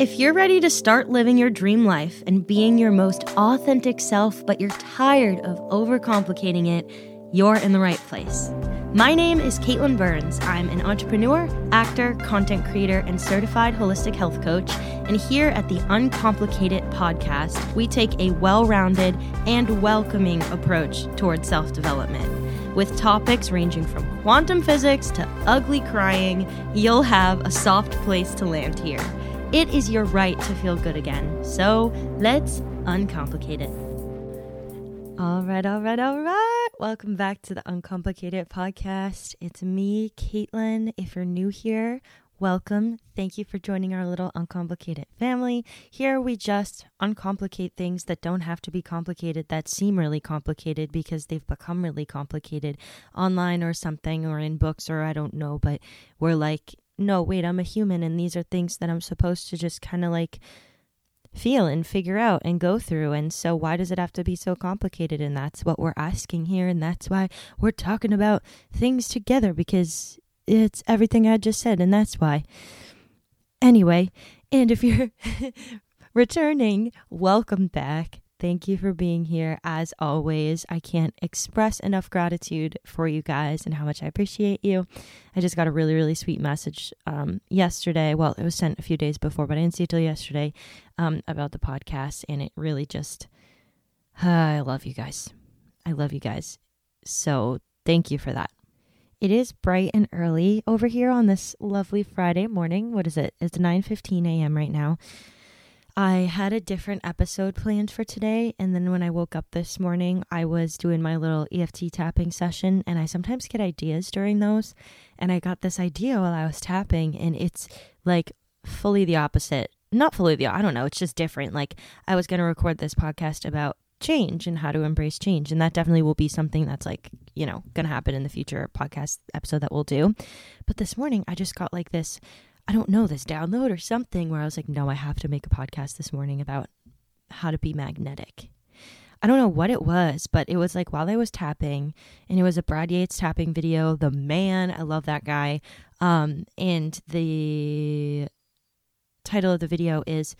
If you're ready to start living your dream life and being your most authentic self, but you're tired of overcomplicating it, you're in the right place. My name is Caitlyn Burns. I'm an entrepreneur, actor, content creator, and certified holistic health coach. And here at the Uncomplicate It podcast, we take a well rounded and welcoming approach towards self development. With topics ranging from quantum physics to ugly crying, you'll have a soft place to land here. It is your right to feel good again. So let's uncomplicate it. All right, all right, all right. Welcome back to the Uncomplicate It Podcast. It's me, Caitlyn. If you're new here, welcome. Thank you for joining our little uncomplicated family. Here we just uncomplicate things that don't have to be complicated, that seem really complicated because they've become really complicated online or something, or in books, or I don't know, but we're like, no, wait, I'm a human and these are things that I'm supposed to just kind of like feel and figure out and go through. And so, why does it have to be so complicated? And that's what we're asking here. And that's why we're talking about things together because it's everything I just said. And that's why. Anyway, and if you're returning, welcome back. Thank you for being here. As always, I can't express enough gratitude for you guys and how much I appreciate you. I just got a really, really sweet message um, yesterday. Well, it was sent a few days before, but I didn't see it till yesterday um, about the podcast. And it really just, uh, I love you guys. I love you guys. So thank you for that. It is bright and early over here on this lovely Friday morning. What is it? It's 9:15 a.m. right now. I had a different episode planned for today. And then when I woke up this morning, I was doing my little EFT tapping session. And I sometimes get ideas during those. And I got this idea while I was tapping. And it's like fully the opposite. Not fully the, I don't know. It's just different. Like I was going to record this podcast about change and how to embrace change. And that definitely will be something that's like, you know, going to happen in the future podcast episode that we'll do. But this morning, I just got like this I don't know, this download or something where I was like, no, I have to make a podcast this morning about how to be magnetic. I don't know what it was, but it was like while I was tapping, and it was a Brad Yates tapping video. The man, I love that guy. Um, and the title of the video is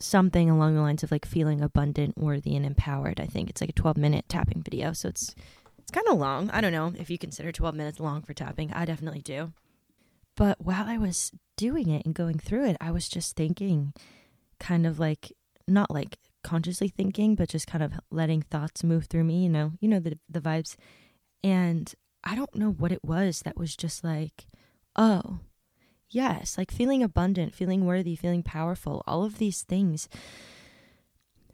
something along the lines of like feeling abundant, worthy, and empowered. I think it's like a 12 minute tapping video, so it's it's kind of long. I don't know if you consider 12 minutes long for tapping. I definitely do. But while I was doing it and going through it, I was just thinking, kind of like, not like consciously thinking, but just kind of letting thoughts move through me, you know, you know, the, the vibes. And I don't know what it was that was just like, oh, yes, like feeling abundant, feeling worthy, feeling powerful, all of these things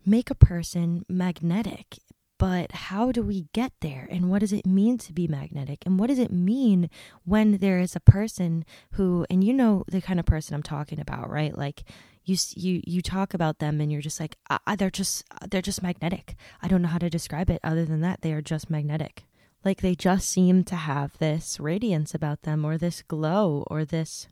make a person magnetic but how do we get there? And what does it mean to be magnetic? And what does it mean when there is a person who, and you know the kind of person I'm talking about, right? Like you, you, you talk about them and you're just like, they're just, they're just magnetic. I don't know how to describe it other than that. They are just magnetic. Like they just seem to have this radiance about them or this glow or this,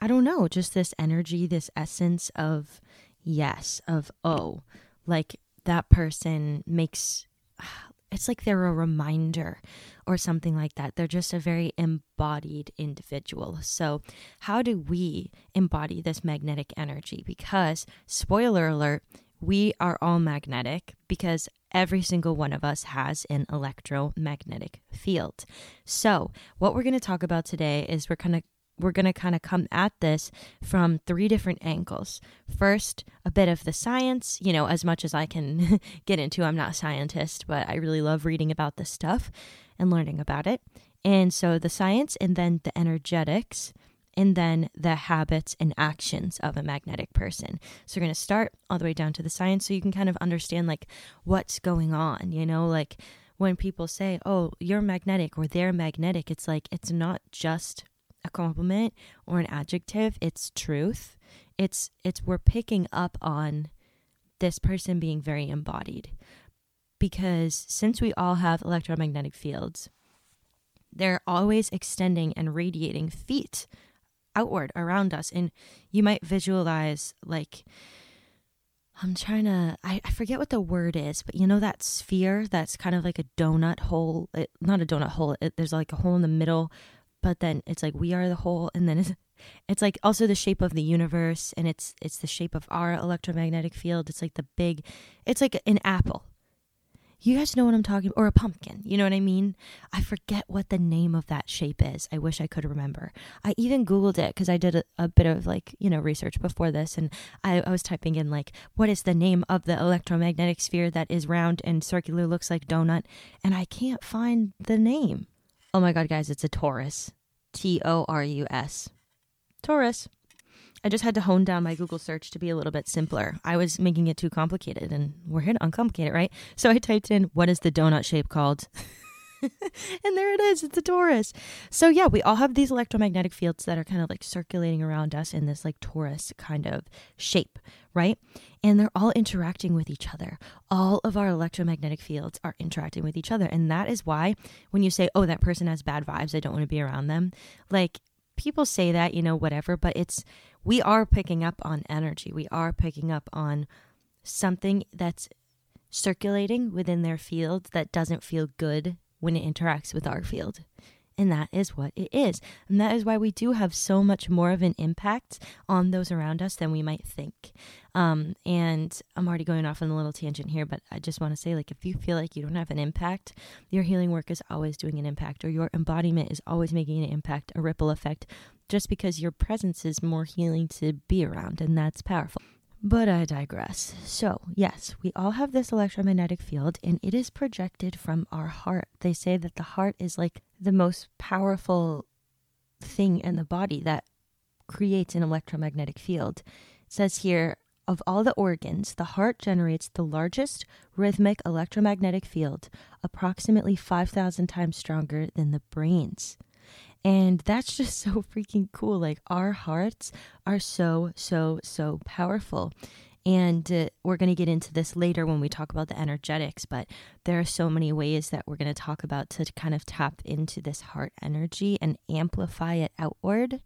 I don't know, just this energy, this essence of yes, of oh, like that person makes it's like they're a reminder or something like that. They're just a very embodied individual. So, how do we embody this magnetic energy? Because, spoiler alert, we are all magnetic because every single one of us has an electromagnetic field. So, what we're going to talk about today is we're kind of we're going to kind of come at this from three different angles. First, a bit of the science, you know, as much as I can get into. I'm not a scientist, but I really love reading about this stuff and learning about it. And so the science, and then the energetics, and then the habits and actions of a magnetic person. So we're going to start all the way down to the science so you can kind of understand like what's going on, you know, like when people say, "Oh, you're magnetic" or "they're magnetic," it's like it's not just a compliment or an adjective it's truth. It's it's we're picking up on this person being very embodied. Because since we all have electromagnetic fields they're always extending and radiating feet outward around us. And you might visualize like I'm trying to I, I forget what the word is, but you know that sphere that's kind of like a donut hole, it, not a donut hole, it, there's like a hole in the middle but then it's like we are the whole and then It's it's like also the shape of the universe and it's it's the shape of our electromagnetic field. It's like the big it's like an apple. You guys know what I'm talking about or a pumpkin. You know what I mean? I forget what the name of that shape is. I wish I could remember. I even googled it cuz I did a, a, bit of like, you know, research before this and I, I was typing in like what is the name of the electromagnetic sphere that is round and circular looks like donut and I can't find the name. Oh my god, guys, it's a torus. T O R U S. torus. I just had to hone down my Google search to be a little bit simpler. I was making it too complicated, and we're here to uncomplicate it, right? So I typed in, what is the donut shape called? and there it is. It's a torus. So yeah, we all have these electromagnetic fields that are kind of like circulating around us in this like torus kind of shape, right? And they're all interacting with each other. All of our electromagnetic fields are interacting with each other. And that is why when you say, "Oh, that person has bad vibes, I don't want to be around them." Like people say that, you know, whatever, but it's we are picking up on energy. We are picking up on something that's circulating within their field that doesn't feel good when it interacts with our field. And that is what it is. And that is why we do have so much more of an impact on those around us than we might think. Um, and I'm already going off on a little tangent here, but I just want to say like, if you feel like you don't have an impact, your healing work is always doing an impact, or your embodiment is always making an impact, a ripple effect, just because your presence is more healing to be around. And that's powerful. But I digress. So, yes, we all have this electromagnetic field and it is projected from our heart. They say that the heart is like the most powerful thing in the body that creates an electromagnetic field. It says here, of all the organs, the heart generates the largest rhythmic electromagnetic field, approximately 5,000 times stronger than the brain's. And that's just so freaking cool. Like, our hearts are so, so, so powerful. And uh, we're going to get into this later when we talk about the energetics, but there are so many ways that we're going to talk about to kind of tap into this heart energy and amplify it outward.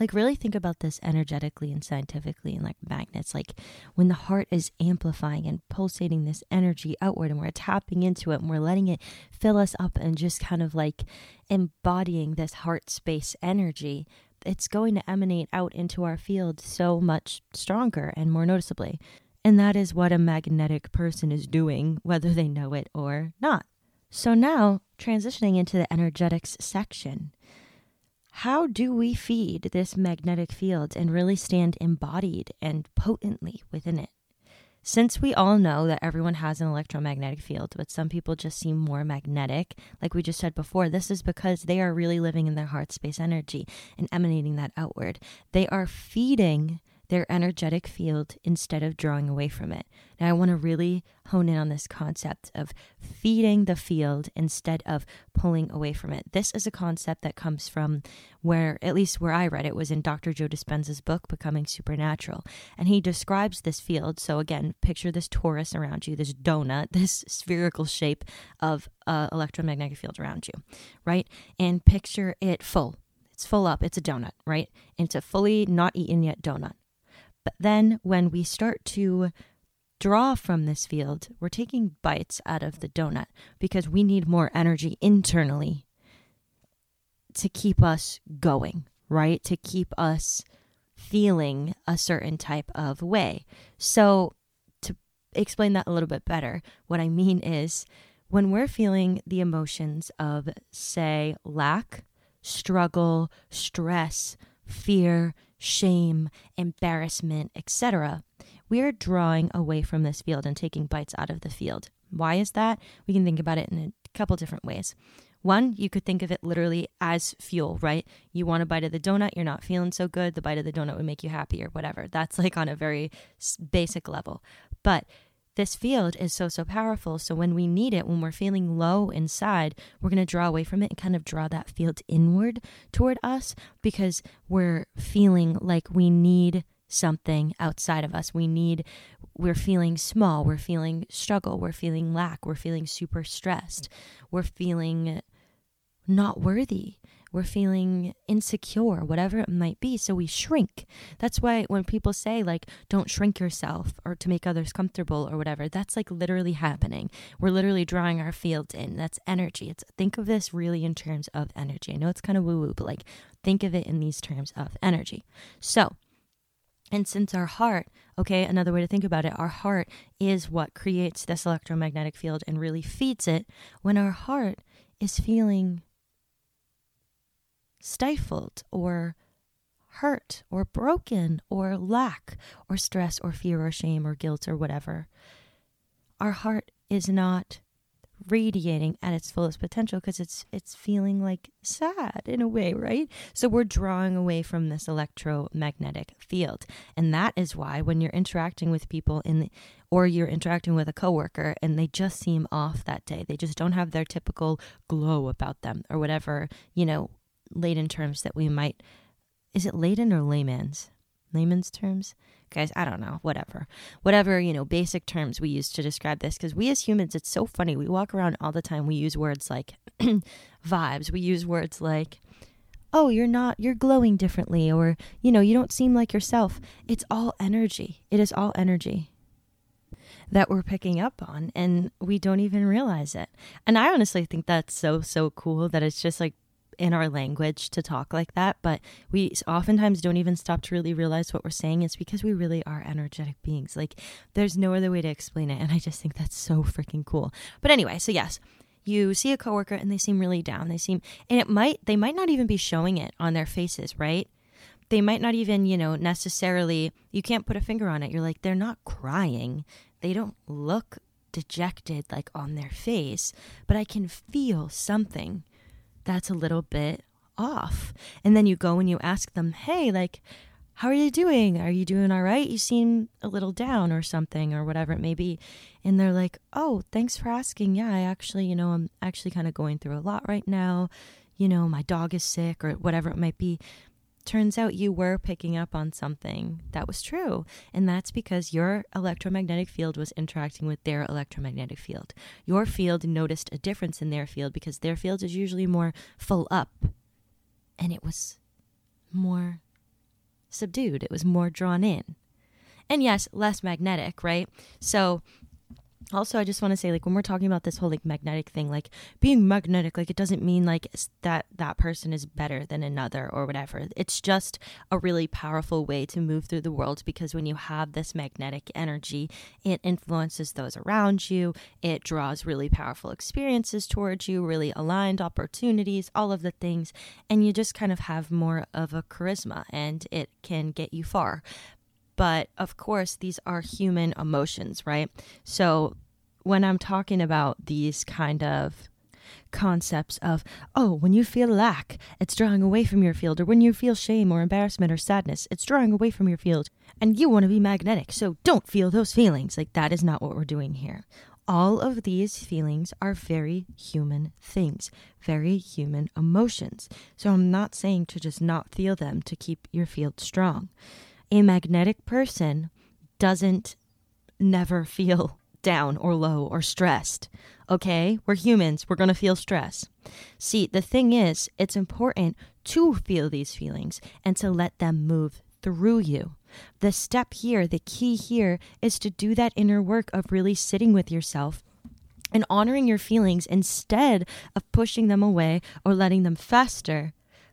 Like, really think about this energetically and scientifically and like magnets. Like, when the heart is amplifying and pulsating this energy outward, and we're tapping into it and we're letting it fill us up and just kind of like embodying this heart space energy it's going to emanate out into our field so much stronger and more noticeably. And that is what a magnetic person is doing, whether they know it or not. So, now transitioning into the energetics section. How do we feed this magnetic field and really stand embodied and potently within it? Since we all know that everyone has an electromagnetic field, but some people just seem more magnetic, like we just said before, this is because they are really living in their heart space energy and emanating that outward. They are feeding their energetic field instead of drawing away from it. Now, I want to really hone in on this concept of feeding the field instead of pulling away from it. This is a concept that comes from where, at least where I read it, was in Dr. Joe Dispenza's book, Becoming Supernatural. And he describes this field. So, again, picture this torus around you, this donut, this spherical shape of uh, electromagnetic field around you, right? And picture it full. It's full up. It's a donut, right? It's a fully not eaten yet donut. But then when we start to draw from this field, we're taking bites out of the donut because we need more energy internally to keep us going, right? To keep us feeling a certain type of way. So, to explain that a little bit better, what I mean is when we're feeling the emotions of, say, lack, struggle, stress, fear, shame, embarrassment, etc., we are drawing away from this field and taking bites out of the field. Why is that? We can think about it in a couple different ways. One, you could think of it literally as fuel, right? You want a bite of the donut, you're not feeling so good, the bite of the donut would make you happy or whatever. That's like on a very basic level. But this field is so, so powerful. So when we need it, when we're feeling low inside, we're going to draw away from it and kind of draw that field inward toward us because we're feeling like we need something outside of us. We need, we're feeling small, we're feeling struggle, we're feeling lack, we're feeling super stressed, we're feeling not worthy we're feeling insecure, whatever it might be. So we shrink. That's why when people say, like, don't shrink yourself or to make others comfortable or whatever, that's like literally happening. We're literally drawing our field in. That's energy. It's think of this really in terms of energy. I know it's kind of woo woo, but like think of it in these terms of energy. So, and since our heart, okay, another way to think about it, our heart is what creates this electromagnetic field and really feeds it. When our heart is feeling stifled or hurt or broken or lack or stress or fear or shame or guilt or whatever, our heart is not radiating at its fullest potential because it's it's feeling like sad in a way, right? So we're drawing away from this electromagnetic field. And that is why when you're interacting with people in the, or you're interacting with a coworker and they just seem off that day. They just don't have their typical glow about them or whatever, you know, laden terms that we might is it laden or layman's? Layman's terms? guys, I don't know, whatever. Whatever, you know, basic terms we use to describe this because we as humans, it's so funny. We walk around all the time. We use words like vibes. We use words like oh, you're not, you're glowing differently, or, you know, you don't seem like yourself. It's all energy. It is all energy that we're picking up on, and we don't even realize it. And I honestly think that's so, so cool that it's just like in our language to talk like that, but we oftentimes don't even stop to really realize what we're saying. It's because we really are energetic beings. Like, there's no other way to explain it. And I just think that's so freaking cool. But anyway, so yes, you see a coworker and they seem really down. They seem, and it might, they might not even be showing it on their faces, right? They might not even, you know, necessarily, you can't put a finger on it. You're like, they're not crying. They don't look dejected like on their face, but I can feel something that's a little bit off. And then you go and you ask them, hey, like, how are you doing? Are you doing all right? You seem a little down or something or whatever it may be. And they're like, oh, thanks for asking. Yeah, I actually, you know, I'm actually kind of going through a lot right now. You know, my dog is sick or whatever it might be turns out you were picking up on something that was true. And that's because your electromagnetic field was interacting with their electromagnetic field. Your field noticed a difference in their field because their field is usually more full up and it was more subdued, it was more drawn in. And yes, less magnetic, right? So also i just want to say like when we're talking about this whole like magnetic thing like being magnetic like it doesn't mean like that that person is better than another or whatever it's just a really powerful way to move through the world because when you have this magnetic energy it influences those around you it draws really powerful experiences towards you really aligned opportunities all of the things and you just kind of have more of a charisma and it can get you far but of course, these are human emotions, right? So when I'm talking about these kind of concepts of, oh, when you feel lack, it's drawing away from your field, or when you feel shame or embarrassment or sadness, it's drawing away from your field, and you want to be magnetic, so don't feel those feelings. Like, that is not what we're doing here. All of these feelings are very human things, very human emotions. So I'm not saying to just not feel them to keep your field strong a magnetic person doesn't never feel down or low or stressed. Okay? We're humans. We're going to feel stress. See, the thing is, it's important to feel these feelings and to let them move through you. The step here, the key here, is to do that inner work of really sitting with yourself and honoring your feelings instead of pushing them away or letting them fester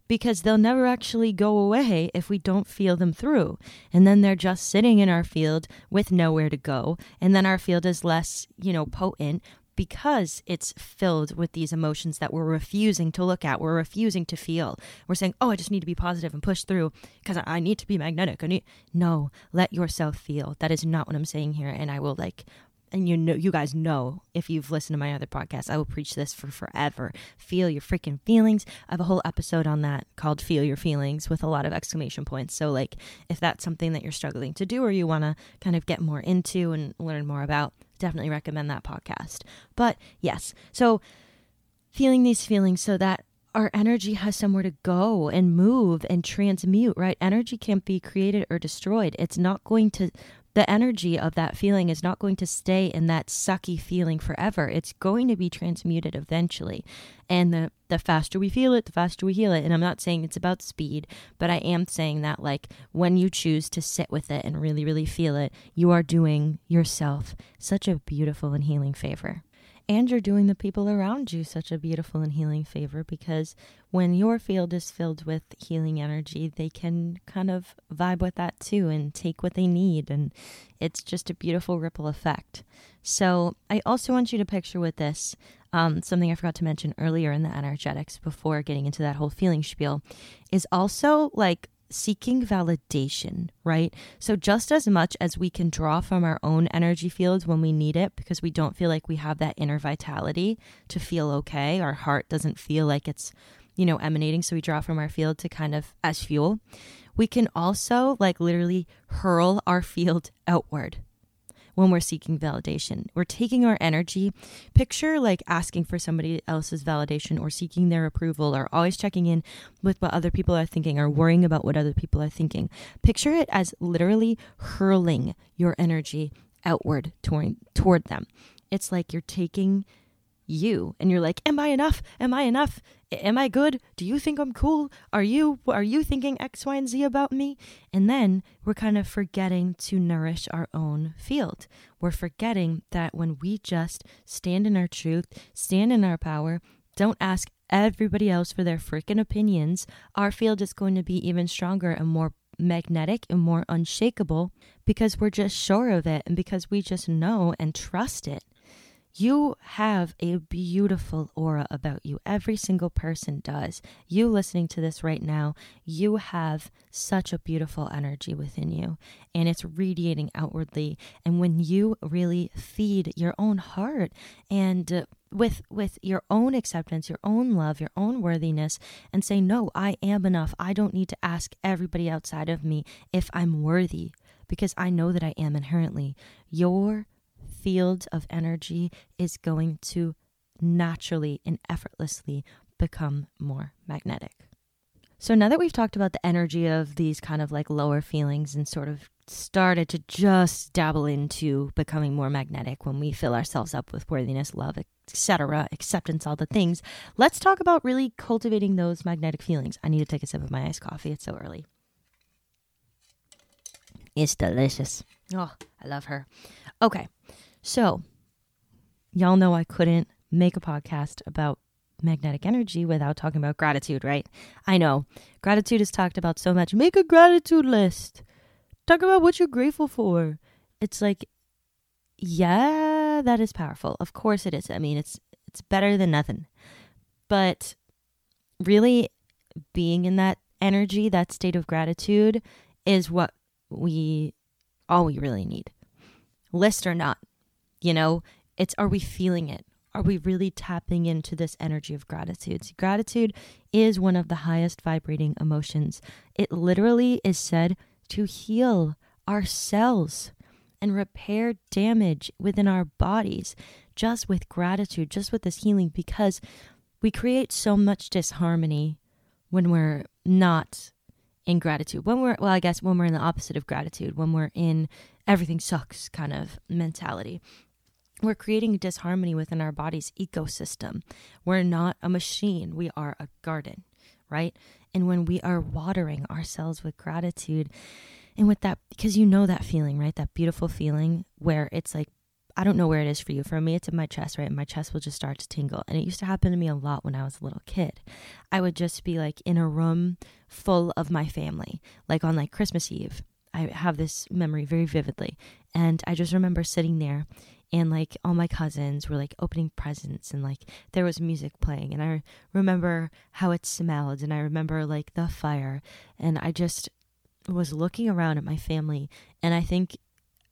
because they'll never actually go away if we don't feel them through. And then they're just sitting in our field with nowhere to go. And then our field is less, you know, potent because it's filled with these emotions that we're refusing to look at, we're refusing to feel. We're saying, "Oh, I just need to be positive and push through because I need to be magnetic." I need no, let yourself feel. That is not what I'm saying here, and I will like and you know you guys know if you've listened to my other podcast i will preach this for forever. Feel your freaking feelings. I have a whole episode on that called feel your feelings with a lot of exclamation points. So like if that's something that you're struggling to do or you want to kind of get more into and learn more about definitely recommend that podcast. But yes. So feeling these feelings so that our energy has somewhere to go and move and transmute, right? Energy can't be created or destroyed. It's not going to the energy of that feeling is not going to stay in that sucky feeling forever. It's going to be transmuted eventually. And the, the faster we feel it, the faster we heal it. And I'm not saying it's about speed, but I am saying that, like, when you choose to sit with it and really, really feel it, you are doing yourself such a beautiful and healing favor. And you're doing the people around you such a beautiful and healing favor because when your field is filled with healing energy, they can kind of vibe with that too and take what they need. And it's just a beautiful ripple effect. So, I also want you to picture with this um, something I forgot to mention earlier in the energetics before getting into that whole feeling spiel is also like seeking validation, right? So, just as much as we can draw from our own energy fields when we need it because we don't feel like we have that inner vitality to feel okay, our heart doesn't feel like it's, you know, emanating. So, we draw from our field to kind of as fuel. We can also, like, literally hurl our field outward when we're seeking validation. We're taking our energy. Picture like asking for somebody else's validation or seeking their approval or always checking in with what other people are thinking or worrying about what other people are thinking. Picture it as literally hurling your energy outward toward, toward them. It's like you're taking you. And you're like am i enough? Am i enough? Am i good? Do you think i'm cool? Are you are you thinking x y and z about me? And then we're kind of forgetting to nourish our own field. We're forgetting that when we just stand in our truth stand in our power don't ask everybody else for their freaking opinions our field is going to be even stronger and more magnetic and more unshakable because we're just sure of it and because we just know and trust it you have a beautiful aura about you. Every single person does. You listening to this right now, you have such a beautiful energy within you and it's radiating outwardly. And when you really feed your own heart and uh, with with your own acceptance, your own love, your own worthiness and say no, I am enough. I don't need to ask everybody outside of me if I'm worthy because I know that I am inherently. Your field of energy is going to naturally and effortlessly become more magnetic. So now that we've talked about the energy of these kind of like lower feelings and sort of started to just dabble into becoming more magnetic when we fill ourselves up with worthiness, love, etc., acceptance, all the things, let's talk about really cultivating those magnetic feelings. I need to take a sip of my iced coffee. It's so early. It's delicious. Oh, I love her. Okay. So, y'all know I couldn't make a podcast about magnetic energy without talking about gratitude, right? I know. Gratitude is talked about so much. Make a gratitude list. Talk about what you're grateful for. It's like yeah, that is powerful. Of course it is. I mean, it's it's better than nothing. But really being in that energy, that state of gratitude is what we all we really need. List or not. You know, it's are we feeling it? Are we really tapping into this energy of gratitude? See, gratitude is one of the highest vibrating emotions. It literally is said to heal our cells and repair damage within our bodies just with gratitude, just with this healing, because we create so much disharmony when we're not in gratitude. When we're, well, I guess when we're in the opposite of gratitude, when we're in everything sucks kind of mentality we're creating disharmony within our body's ecosystem. We're not a machine, we are a garden, right? And when we are watering ourselves with gratitude and with that, because you know that feeling, right? That beautiful feeling where it's like, I don't know where it is for you. For me, it's in my chest, right? And my chest will just start to tingle. And it used to happen to me a lot when I was a little kid. I would just be like in a room full of my family, like on like Christmas Eve. I have this memory very vividly. And I just remember sitting there and like all my cousins were like opening presents and like there was music playing and i remember how it smelled and i remember like the fire and i just was looking around at my family and i think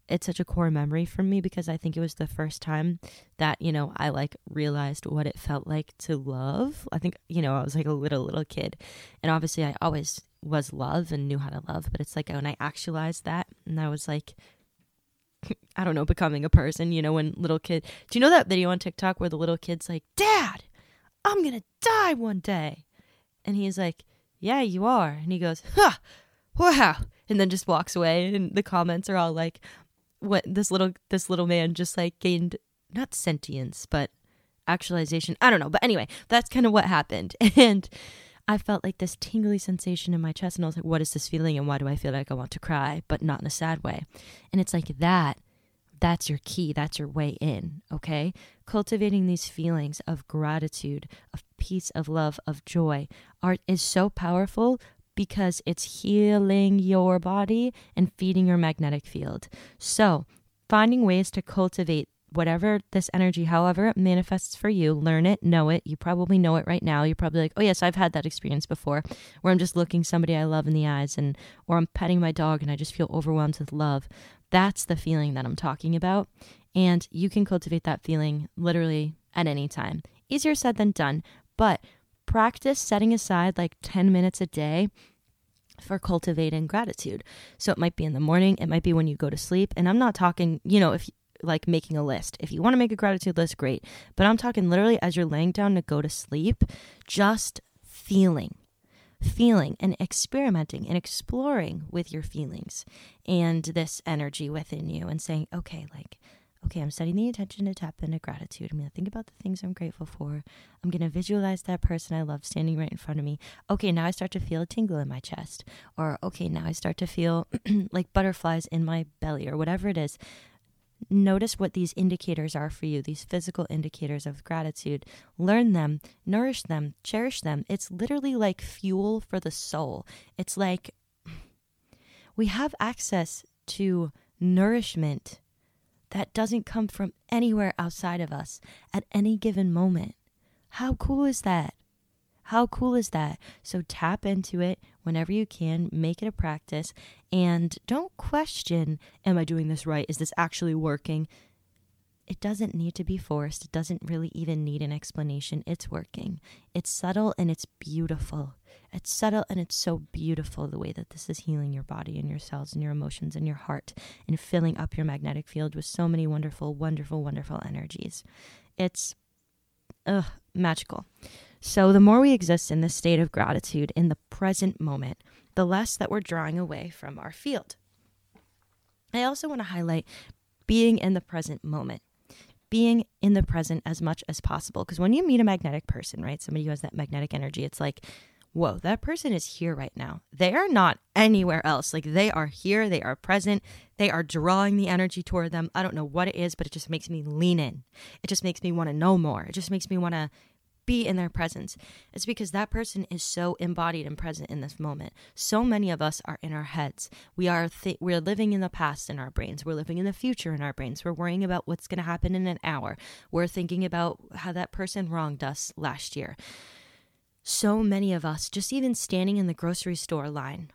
it's such a core memory for me because i think it was the first time that you know i like realized what it felt like to love. I think you know i was like a little little kid and obviously i always was love and knew how to love but it's like when i actualized that and i was like I don't know, becoming a person, you know, when little kid. Do you know that video on TikTok where the little kid's like, "Dad, I'm going to die one day." And he's like, "Yeah, you are." And he goes, "Ha. Wow." And then just walks away and the comments are all like what this little this little man just like gained not sentience, but actualization. I don't know, but anyway, that's kind of what happened. And I felt like this tingly sensation in my chest, and I was like, what is this feeling, and why do I feel like I want to cry, but not in a sad way? And it's like that That's your key. That's your way in. Okay. Cultivating these feelings of gratitude, of peace, of love, of joy art is so powerful because it's healing your body and feeding your magnetic field. So, finding ways to cultivate whatever this energy, however it manifests for you, learn it, know it. You probably know it right now. You're probably like, oh, yes, I've had that experience before where I'm just looking somebody I love in the eyes and, or I'm petting my dog and I just feel overwhelmed with love. That's the feeling that I'm talking about. And you can cultivate that feeling literally at any time. Easier said than done, but practice setting aside like 10 minutes a day for cultivating gratitude. So it might be in the morning, it might be when you go to sleep. And I'm not talking, you know, if like making a list. If you want to make a gratitude list, great. But I'm talking literally as you're laying down to go to sleep, just feeling, feeling and experimenting and exploring with your feelings and this energy within you and saying, okay, like, okay, I'm setting the intention to tap into gratitude. I'm going to think about the things I'm grateful for. I'm going to visualize that person I love standing right in front of me. Okay, now I start to feel a tingle in my chest. Or, okay, now I start to feel like butterflies in my belly or whatever it is notice what these indicators are for you, these physical indicators of gratitude. Learn them, nourish them, cherish them. It's literally like fuel for the soul. It's like we have access to nourishment that doesn't come from anywhere outside of us at any given moment. How cool is that? How cool is that? So tap into it whenever you can, make it a practice, and don't question, Am I doing this right? Is this actually working? It doesn't need to be forced. It doesn't really even need an explanation. It's working. It's subtle and it's beautiful. It's subtle and it's so beautiful the way that this is healing your body and your cells and your emotions and your heart and filling up your magnetic field with so many wonderful, wonderful, wonderful energies. It's ugh, magical. So, the more we exist in this state of gratitude in the present moment, the less that we're drawing away from our field. I also want to highlight being in the present moment, being in the present as much as possible. Because when you meet a magnetic person, right, somebody who has that magnetic energy, it's like, whoa, that person is here right now. They are not anywhere else. Like they are here, they are present, they are drawing the energy toward them. I don't know what it is, but it just makes me lean in. It just makes me want to know more. It just makes me want to be in their presence. It's because that person is so embodied and present in this moment. So many of us are in our heads. We are th- we're living in the past in our brains. We're living in the future in our brains. We're worrying about what's going to happen in an hour. We're thinking about how that person wronged us last year. So many of us, just even standing in the grocery store line,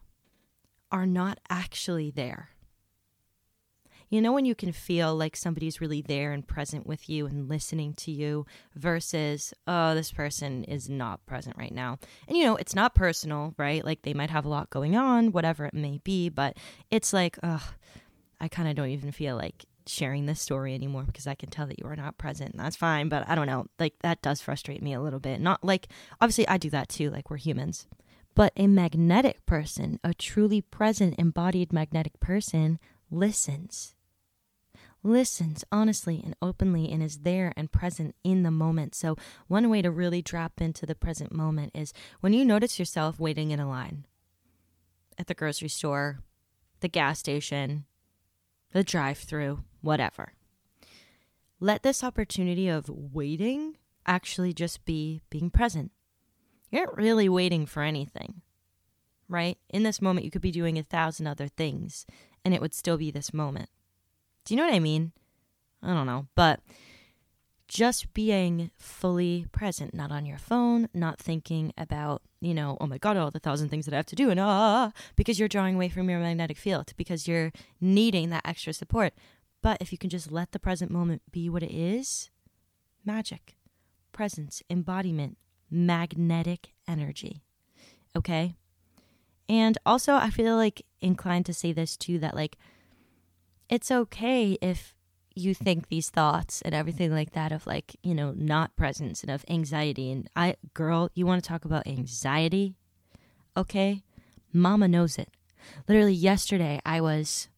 are not actually there. You know, when you can feel like somebody's really there and present with you and listening to you versus, oh, this person is not present right now. And, you know, it's not personal, right? Like they might have a lot going on, whatever it may be, but it's like, oh, I kind of don't even feel like sharing this story anymore because I can tell that you are not present. that's fine, but I don't know. Like that does frustrate me a little bit. Not like, obviously, I do that too. Like we're humans. But a magnetic person, a truly present, embodied magnetic person, listens listens honestly and openly and is there and present in the moment. So, one way to really drop into the present moment is when you notice yourself waiting in a line at the grocery store, the gas station, the drive through, whatever. Let this opportunity of waiting actually just be being present. You're not really waiting for anything, right? In this moment, you could be doing a thousand other things, and it would still be this moment. Do you know what I mean? I don't know, but just being fully present, not on your phone, not thinking about, you know, oh my God, all the thousand things that I have to do, and ah, because you're drawing away from your magnetic field, because you're needing that extra support. But if you can just let the present moment be what it is, magic, presence, embodiment, magnetic energy. Okay? And also, I feel like inclined to say this too that, like, it's okay if you think these thoughts and everything like that of like you know not presence and of anxiety. And i girl you want to talk about anxiety? Okay? Mama knows it. Literally yesterday i was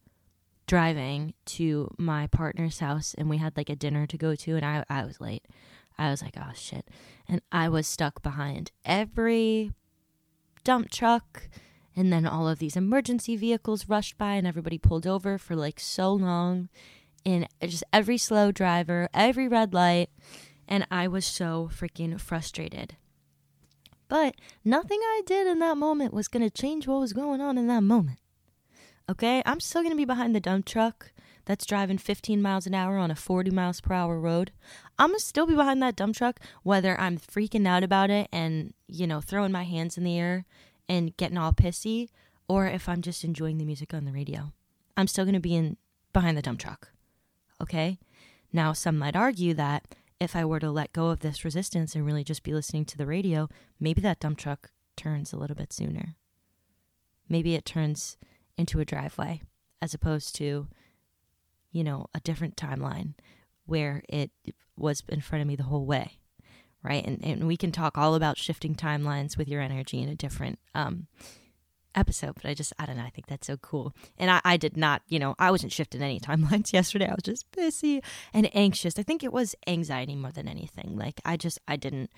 driving to my partner's house and we had like a dinner to go to and i, I was late. I was like oh shit. And i was stuck behind every dump truck and then all of these emergency vehicles rushed by and everybody pulled over for like so long. And just every slow driver, every red light, and I was so freaking frustrated. But nothing I did in that moment was going to change what was going on in that moment. Okay? I'm still going to be behind the dump truck that's driving 15 miles an hour on a 40 miles per hour road. I'm going to still be behind that dump truck whether I'm freaking out about it and, you know, throwing my hands in the air and getting all pissy or if I'm just enjoying the music on the radio. I'm still going to be in behind the dump truck. Okay? Now, some might argue that if I were to let go of this resistance and really just be listening to the radio, maybe that dump truck turns a little bit sooner. Maybe it turns into a driveway as opposed to, you know, a different timeline where it was in front of me the whole way. Right. And, and we can talk all about shifting timelines with your energy in a different um, episode, but I just, I don't know. I think that's so cool. And I, I did not, you know, I wasn't shifting any timelines yesterday. I was just busy and anxious. I think it was anxiety more than anything. Like, I just, I didn't,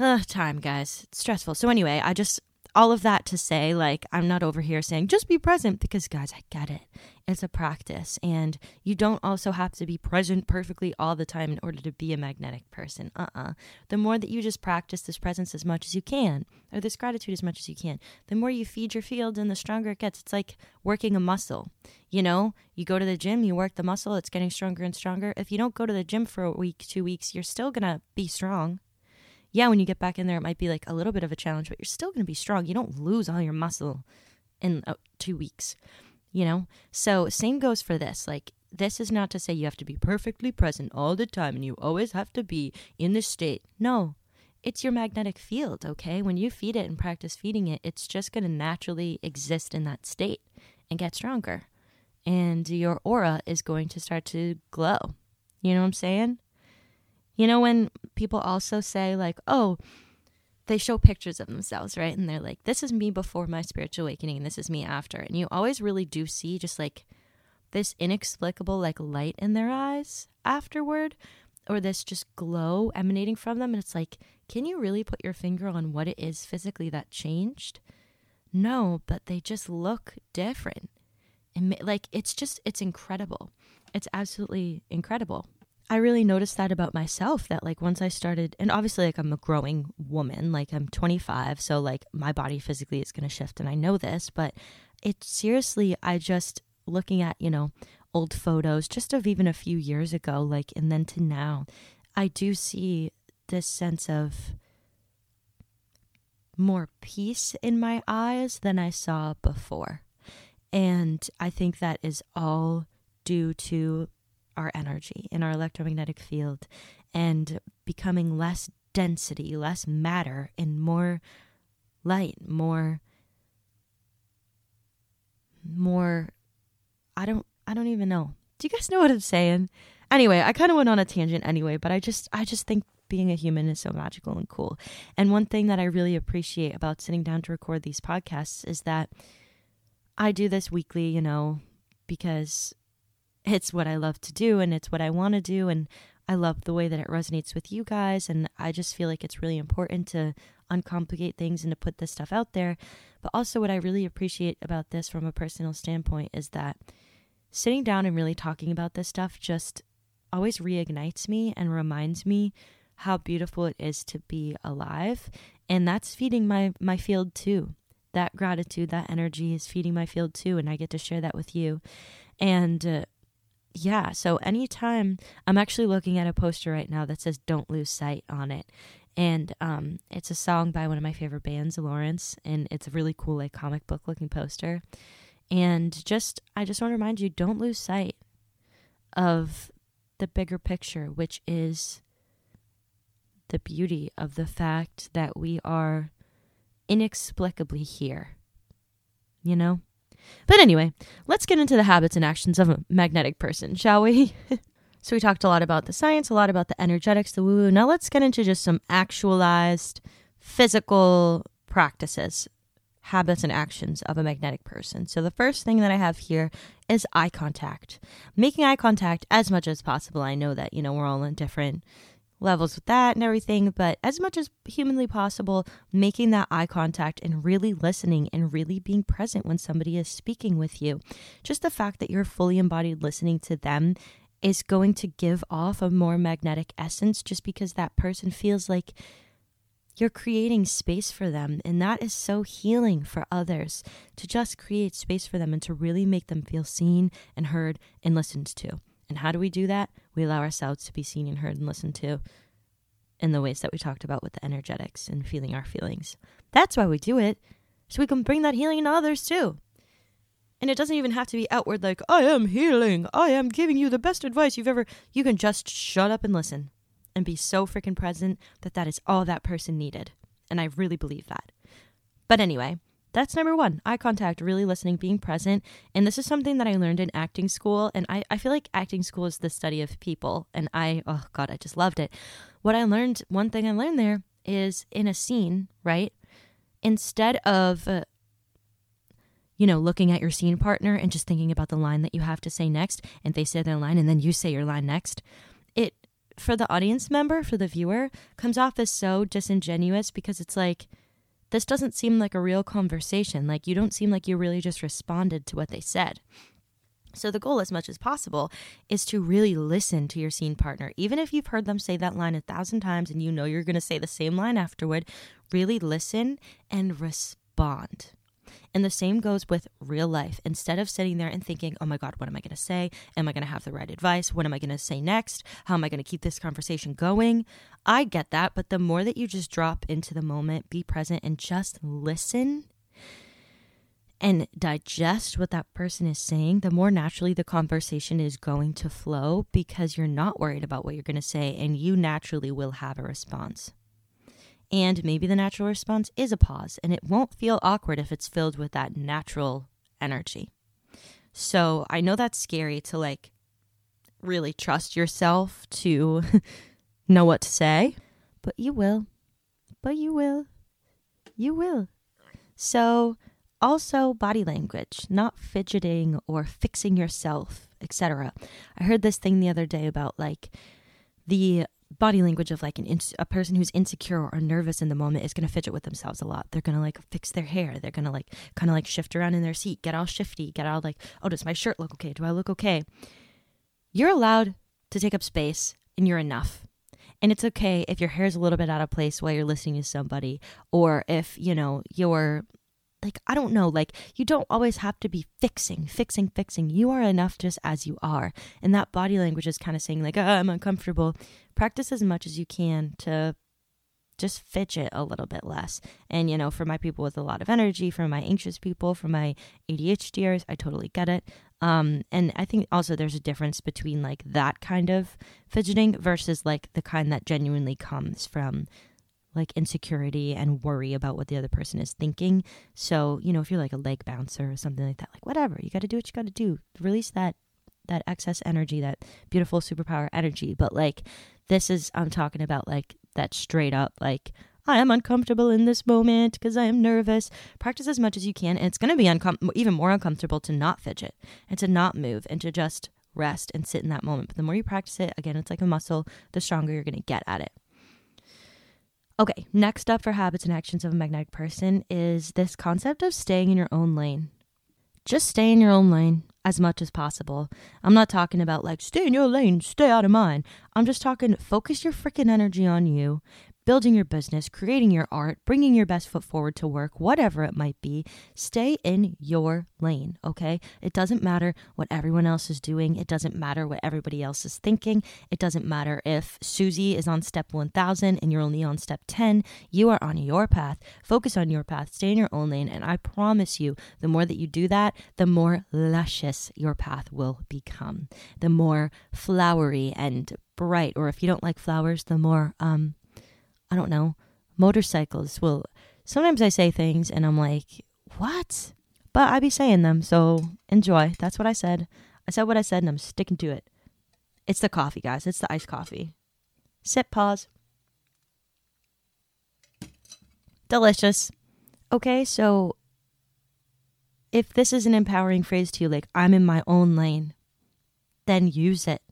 uh, time, guys. It's stressful. So, anyway, I just, all of that to say, like, I'm not over here saying just be present because, guys, I get it. It's a practice. And you don't also have to be present perfectly all the time in order to be a magnetic person. Uh uh-uh. uh The more that you just practice this presence as much as you can, or this gratitude as much as you can, the more you feed your field and the stronger it gets. It's like working a muscle. You know, you go to the gym, you work the muscle, it's getting stronger and stronger. If you don't go to the gym for a week, two weeks, you're still going to be strong yeah, when you get back in there, it might be like a little bit of a challenge, but you're still going to be strong. You don't lose all your muscle in uh, two weeks, you know? So, same goes for this. Like, this is not to say you have to be perfectly present all the time and you always have to be in this state. No, it's your magnetic field, okay? When you feed it and practice feeding it, it's just going to naturally exist in that state and get stronger. And your aura is going to start to glow. You know what I'm saying? You know, when people also say, like, oh, they show pictures of themselves, right? And they're like, this is me before my spiritual awakening, and this is me after. And you always really do see just like this inexplicable, like, light in their eyes afterward, or this just glow emanating from them. And it's like, can you really put your finger on what it is physically that changed? No, but they just look different. And like, it's just, it's incredible. It's absolutely incredible. I really noticed that about myself that like once I started and obviously like I'm a growing woman, like I'm 25, so like my body physically is going to shift and I know this, but it seriously I just looking at, you know, old photos just of even a few years ago like and then to now, I do see this sense of more peace in my eyes than I saw before. And I think that is all due to our energy in our electromagnetic field and becoming less density, less matter, and more light, more more I don't I don't even know. Do you guys know what I'm saying? Anyway, I kind of went on a tangent anyway, but I just I just think being a human is so magical and cool. And one thing that I really appreciate about sitting down to record these podcasts is that I do this weekly, you know, because it's what I love to do and it's what I want to do. And I love the way that it resonates with you guys. And I just feel like it's really important to uncomplicate things and to put this stuff out there. But also, what I really appreciate about this from a personal standpoint is that sitting down and really talking about this stuff just always reignites me and reminds me how beautiful it is to be alive. And that's feeding my, my field too. That gratitude, that energy is feeding my field too. And I get to share that with you. And uh, yeah, so anytime I'm actually looking at a poster right now that says Don't Lose Sight on it. And um, it's a song by one of my favorite bands, Lawrence, and it's a really cool, like comic book looking poster. And just, I just want to remind you don't lose sight of the bigger picture, which is the beauty of the fact that we are inexplicably here. You know? But anyway, let's get into the habits and actions of a magnetic person, shall we? so we talked a lot about the science, a lot about the energetics, the woo woo. Now let's get into just some actualized physical practices, habits, and actions of a magnetic person. So the first thing that I have here is eye contact. Making eye contact as much as possible. I know that, you know, we're all in different levels with that and everything, but as much as humanly possible, making that eye contact and really listening and really being present when somebody is speaking with you. Just the fact that you're fully embodied listening to them is going to give off a more magnetic essence just because that person feels like you're creating space for them. And that is so healing for others to just create space for them and to really make them feel seen and heard and listened to. And how do we do that? We allow ourselves to be seen and heard and listened to in the ways that we talked about with the energetics and feeling our feelings. That's why we do it, so we can bring that healing to others too. And it doesn't even have to be outward, like, I am healing. I am giving you the best advice you've ever. You can just shut up and listen and be so freaking present that that is all that person needed. And I really believe that. But anyway, that's number one eye contact, really listening, being present. And this is something that I learned in acting school. And I, I feel like acting school is the study of people. And I, oh God, I just loved it. What I learned, one thing I learned there is in a scene, right? Instead of, uh, you know, looking at your scene partner and just thinking about the line that you have to say next, and they say their line and then you say your line next, it, for the audience member, for the viewer, comes off as so disingenuous because it's like, this doesn't seem like a real conversation. Like, you don't seem like you really just responded to what they said. So, the goal, as much as possible, is to really listen to your scene partner. Even if you've heard them say that line a thousand times and you know you're going to say the same line afterward, really listen and respond. And the same goes with real life. Instead of sitting there and thinking, oh my God, what am I going to say? Am I going to have the right advice? What am I going to say next? How am I going to keep this conversation going? I get that. But the more that you just drop into the moment, be present, and just listen and digest what that person is saying, the more naturally the conversation is going to flow because you're not worried about what you're going to say and you naturally will have a response. And maybe the natural response is a pause, and it won't feel awkward if it's filled with that natural energy. So I know that's scary to like really trust yourself to know what to say, but you will. But you will. You will. So, also body language, not fidgeting or fixing yourself, etc. I heard this thing the other day about like the body language of like an in- a person who's insecure or nervous in the moment is going to fidget with themselves a lot. They're going to like fix their hair. They're going to like kind of like shift around in their seat, get all shifty, get all like, oh, does my shirt look okay? Do I look okay? You're allowed to take up space and you're enough. And it's okay if your hair's a little bit out of place while you're listening to somebody or if, you know, you're like I don't know, like you don't always have to be fixing, fixing, fixing. You are enough just as you are. And that body language is kind of saying like, oh, I'm uncomfortable. Practice as much as you can to just fidget a little bit less. And you know, for my people with a lot of energy, for my anxious people, for my ADHDers, I totally get it. Um, and I think also there's a difference between like that kind of fidgeting versus like the kind that genuinely comes from like insecurity and worry about what the other person is thinking. So, you know, if you're like a leg bouncer or something like that, like whatever, you got to do what you got to do. Release that that excess energy, that beautiful superpower energy. But like this is I'm talking about like that straight up like I am uncomfortable in this moment because I am nervous. Practice as much as you can, and it's going to be uncom- even more uncomfortable to not fidget and to not move and to just rest and sit in that moment. But the more you practice it, again, it's like a muscle, the stronger you're going to get at it. Okay, next up for habits and actions of a magnetic person is this concept of staying in your own lane. Just stay in your own lane as much as possible. I'm not talking about like stay in your lane, stay out of mine. I'm just talking focus your freaking energy on you building your business, creating your art, bringing your best foot forward to work, whatever it might be, stay in your lane, okay? It doesn't matter what everyone else is doing. It doesn't matter what everybody else is thinking. It doesn't matter if Susie is on step 1000 and you're only on step 10. You are on your path. Focus on your path. Stay in your own lane. And I promise you, the more that you do that, the more luscious your path will become. The more flowery and bright, or if you don't like flowers, the more um, I don't know, motorcycles will. Sometimes I say things and I'm like, what? But I be saying them, so enjoy. That's what I said. I said what I said and I'm sticking to it. It's the coffee, guys. It's the iced coffee. Sip, pause. Delicious. Okay, so if this is an empowering phrase to you, like I'm in my own lane, then use it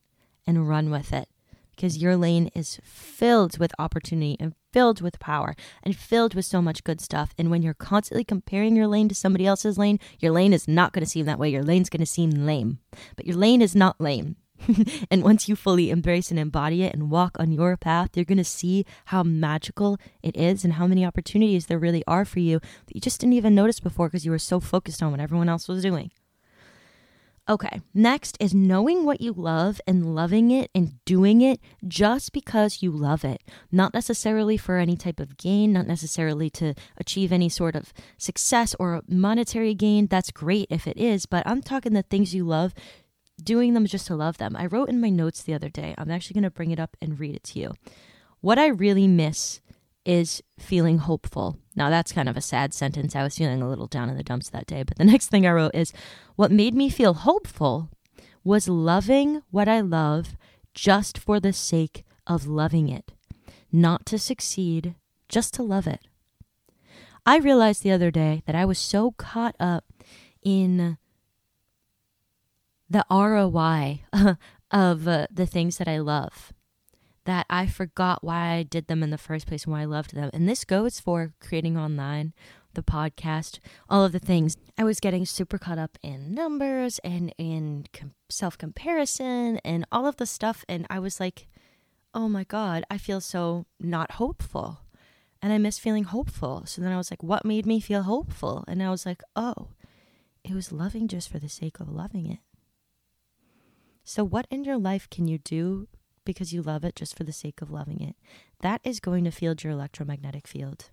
and run with it because your lane is filled with opportunity and filled with power and filled with so much good stuff. And when you're constantly comparing your lane to somebody else's lane, your lane is not going to seem that way. Your lane's going to seem lame. But your lane is not lame. and once you fully embrace and embody it and walk on your path, you're going to see how magical it is and how many opportunities there really are for you that you just didn't even notice before because you were so focused on what everyone else was doing. Okay, next is knowing what you love and loving it and doing it just because you love it. Not necessarily for any type of gain, not necessarily to achieve any sort of success or monetary gain. That's great if it is, but I'm talking the things you love, doing them just to love them. I wrote in my notes the other day, I'm actually going to bring it up and read it to you. What I really miss is feeling hopeful. Now, that's kind of a sad sentence. I was feeling a little down in the dumps that day. But the next thing I wrote is what made me feel hopeful was loving what I love just for the sake of loving it, not to succeed, just to love it. I realized the other day that I was so caught up in the ROI of uh, the things that I love that I forgot why I did them in the first place and why I loved them. And this goes for creating online, the podcast, all of the things. I was getting super caught up in numbers and in com- self comparison and all of the stuff. And I was like, oh my God, I feel so not hopeful. And I miss feeling hopeful. So then I was like, what made me feel hopeful? And I was like, oh, it was loving just for the sake of loving it. So, what in your life can you do because you love it just for the sake of loving it, that is going to field your electromagnetic field.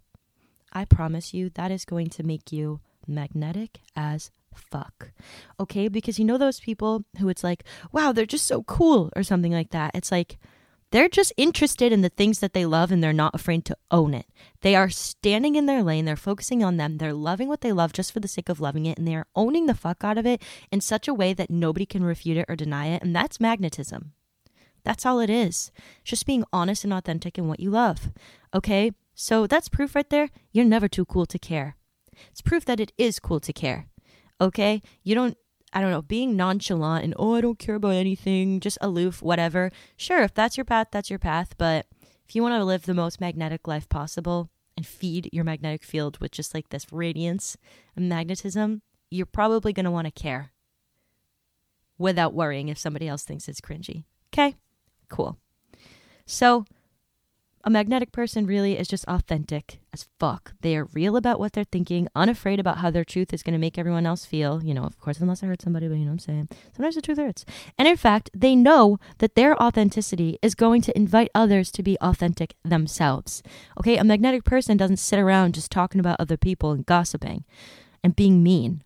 I promise you, that is going to make you magnetic as fuck. Okay? Because you know those people who it's like, wow, they're just so cool or something like that. It's like, they're just interested in the things that they love and they're not afraid to own it. They are standing in their lane, they're focusing on them, they're loving what they love just for the sake of loving it, and they are owning the fuck out of it in such a way that nobody can refute it or deny it. And that's magnetism. That's all it is. Just being honest and authentic in what you love. Okay? So that's proof right there. You're never too cool to care. It's proof that it is cool to care. Okay? You don't, I don't know, being nonchalant and, oh, I don't care about anything, just aloof, whatever. Sure, if that's your path, that's your path. But if you want to live the most magnetic life possible and feed your magnetic field with just like this radiance and magnetism, you're probably going to want to care without worrying if somebody else thinks it's cringy. Okay? Cool. So, a magnetic person really is just authentic as fuck. They are real about what they're thinking, unafraid about how their truth is going to make everyone else feel. You know, of course, unless I hurt somebody, but you know what I'm saying. Sometimes the truth hurts. And in fact, they know that their authenticity is going to invite others to be authentic themselves. Okay, a magnetic person doesn't sit around just talking about other people and gossiping and being mean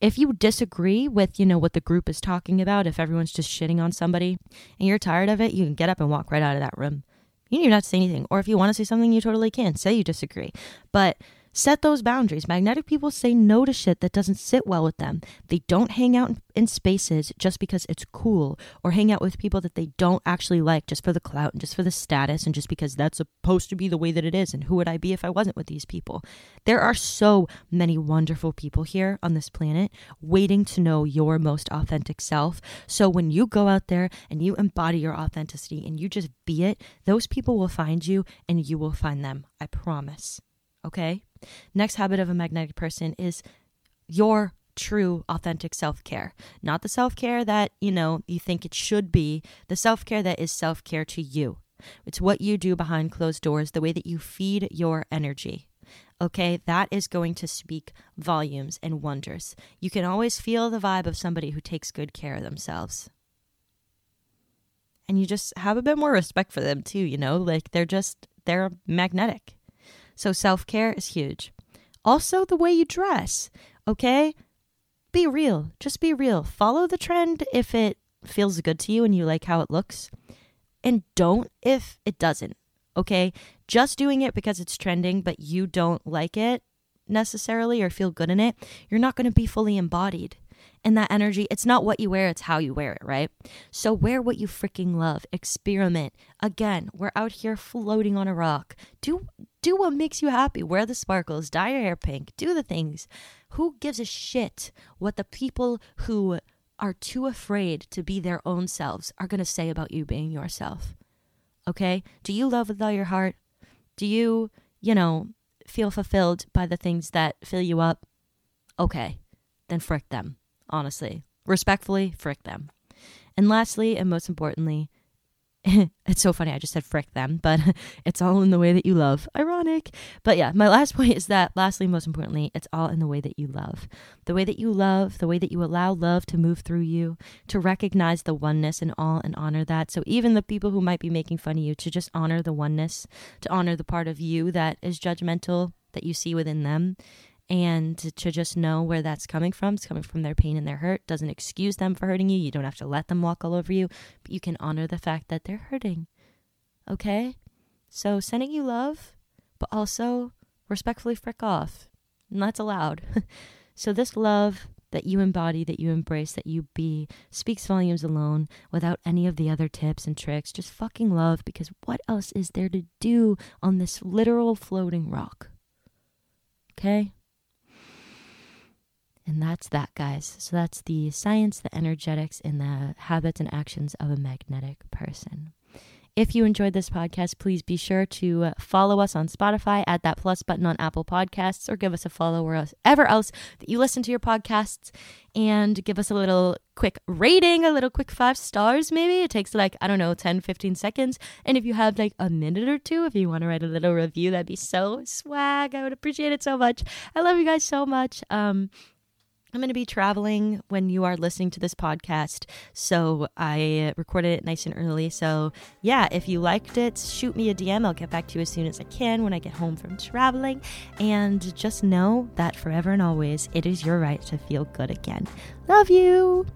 if you disagree with, you know, what the group is talking about, if everyone's just shitting on somebody and you're tired of it, you can get up and walk right out of that room. You even have to say anything. Or if you want to say something, you totally can. Say you disagree. But Set those boundaries. Magnetic people say no to shit that doesn't sit well with them. They don't hang out in spaces just because it's cool or hang out with people that they don't actually like just for the clout and just for the status and just because that's supposed to be the way that it is. And who would I be if I wasn't with these people? There are so many wonderful people here on this planet waiting to know your most authentic self. So when you go out there and you embody your authenticity and you just be it, those people will find you and you will find them. I promise. Okay? Next habit of a magnetic person is your true authentic self-care. Not the self-care that you know you think it should be the self-care that is self-care to you. It's what you do behind closed doors the way that you feed your energy. Okay? That is going to speak volumes and wonders. You can always feel the vibe of somebody who takes good care of themselves. And you just have a bit more respect for them too you know? Like they're just they're magnetic so self care is huge. Also, the way you dress, okay? Be real. Just be real. Follow the trend if it feels good to you and you like how it looks, and don't if it doesn't, okay? Just doing it because it's trending, but you don't like it necessarily or feel good in it, you're not going to be fully embodied and that energy, it's not what you wear, it's how you wear it, right? So wear what you freaking love. Experiment. Again, we're out here floating on a rock. Do do what makes you happy. Wear the sparkles, dye your hair pink, do the things. Who gives a shit what the people who are too afraid to be their own selves are going to say about you being yourself? Okay? Do you love with all your heart? Do you, you know, feel fulfilled by the things that fill you up? Okay, then frick them, honestly. Respectfully, frick them. And lastly, and most importantly, it's so funny. I just said frick them, but it's all in the way that you love. Ironic. But yeah, my last point is that, lastly, most importantly, it's all in the way that you love. The way that you love, the way that you allow love to move through you, to recognize the oneness and all and honor that. So even the people who might be making fun of you, to just honor the oneness, to honor the part of you that is judgmental that you see within them, and to just know where that's coming from. It's coming from their pain and their hurt. Doesn't excuse them for hurting you. You don't have to let them walk all over you, but you can honor the fact that they're hurting. Okay? So sending you love, but also respectfully frick off. And that's allowed. so this love that you embody, that you embrace, that you be, speaks volumes alone without any of the other tips and tricks. Just fucking love because what else is there to do on this literal floating rock? Okay? And that's that, guys. So that's the science, the energetics, and the habits and actions of a magnetic person. If you enjoyed this podcast, please be sure to uh, follow us on Spotify, add that plus button on Apple Podcasts, or give us a follow wherever else that you listen to your podcasts, and give us a little quick rating, a little quick five stars, maybe. It takes like, I don't know, 10, 15 seconds. And if you have like a minute or two, if you want to write a little review, that'd be so swag. I would appreciate it so much. I love you guys so much. Um, I'm going to be traveling when you are listening to this podcast. So I recorded it nice and early. So, yeah, if you liked it, shoot me a DM. I'll get back to you as soon as I can when I get home from traveling. And just know that forever and always, it is your right to feel good again. Love you.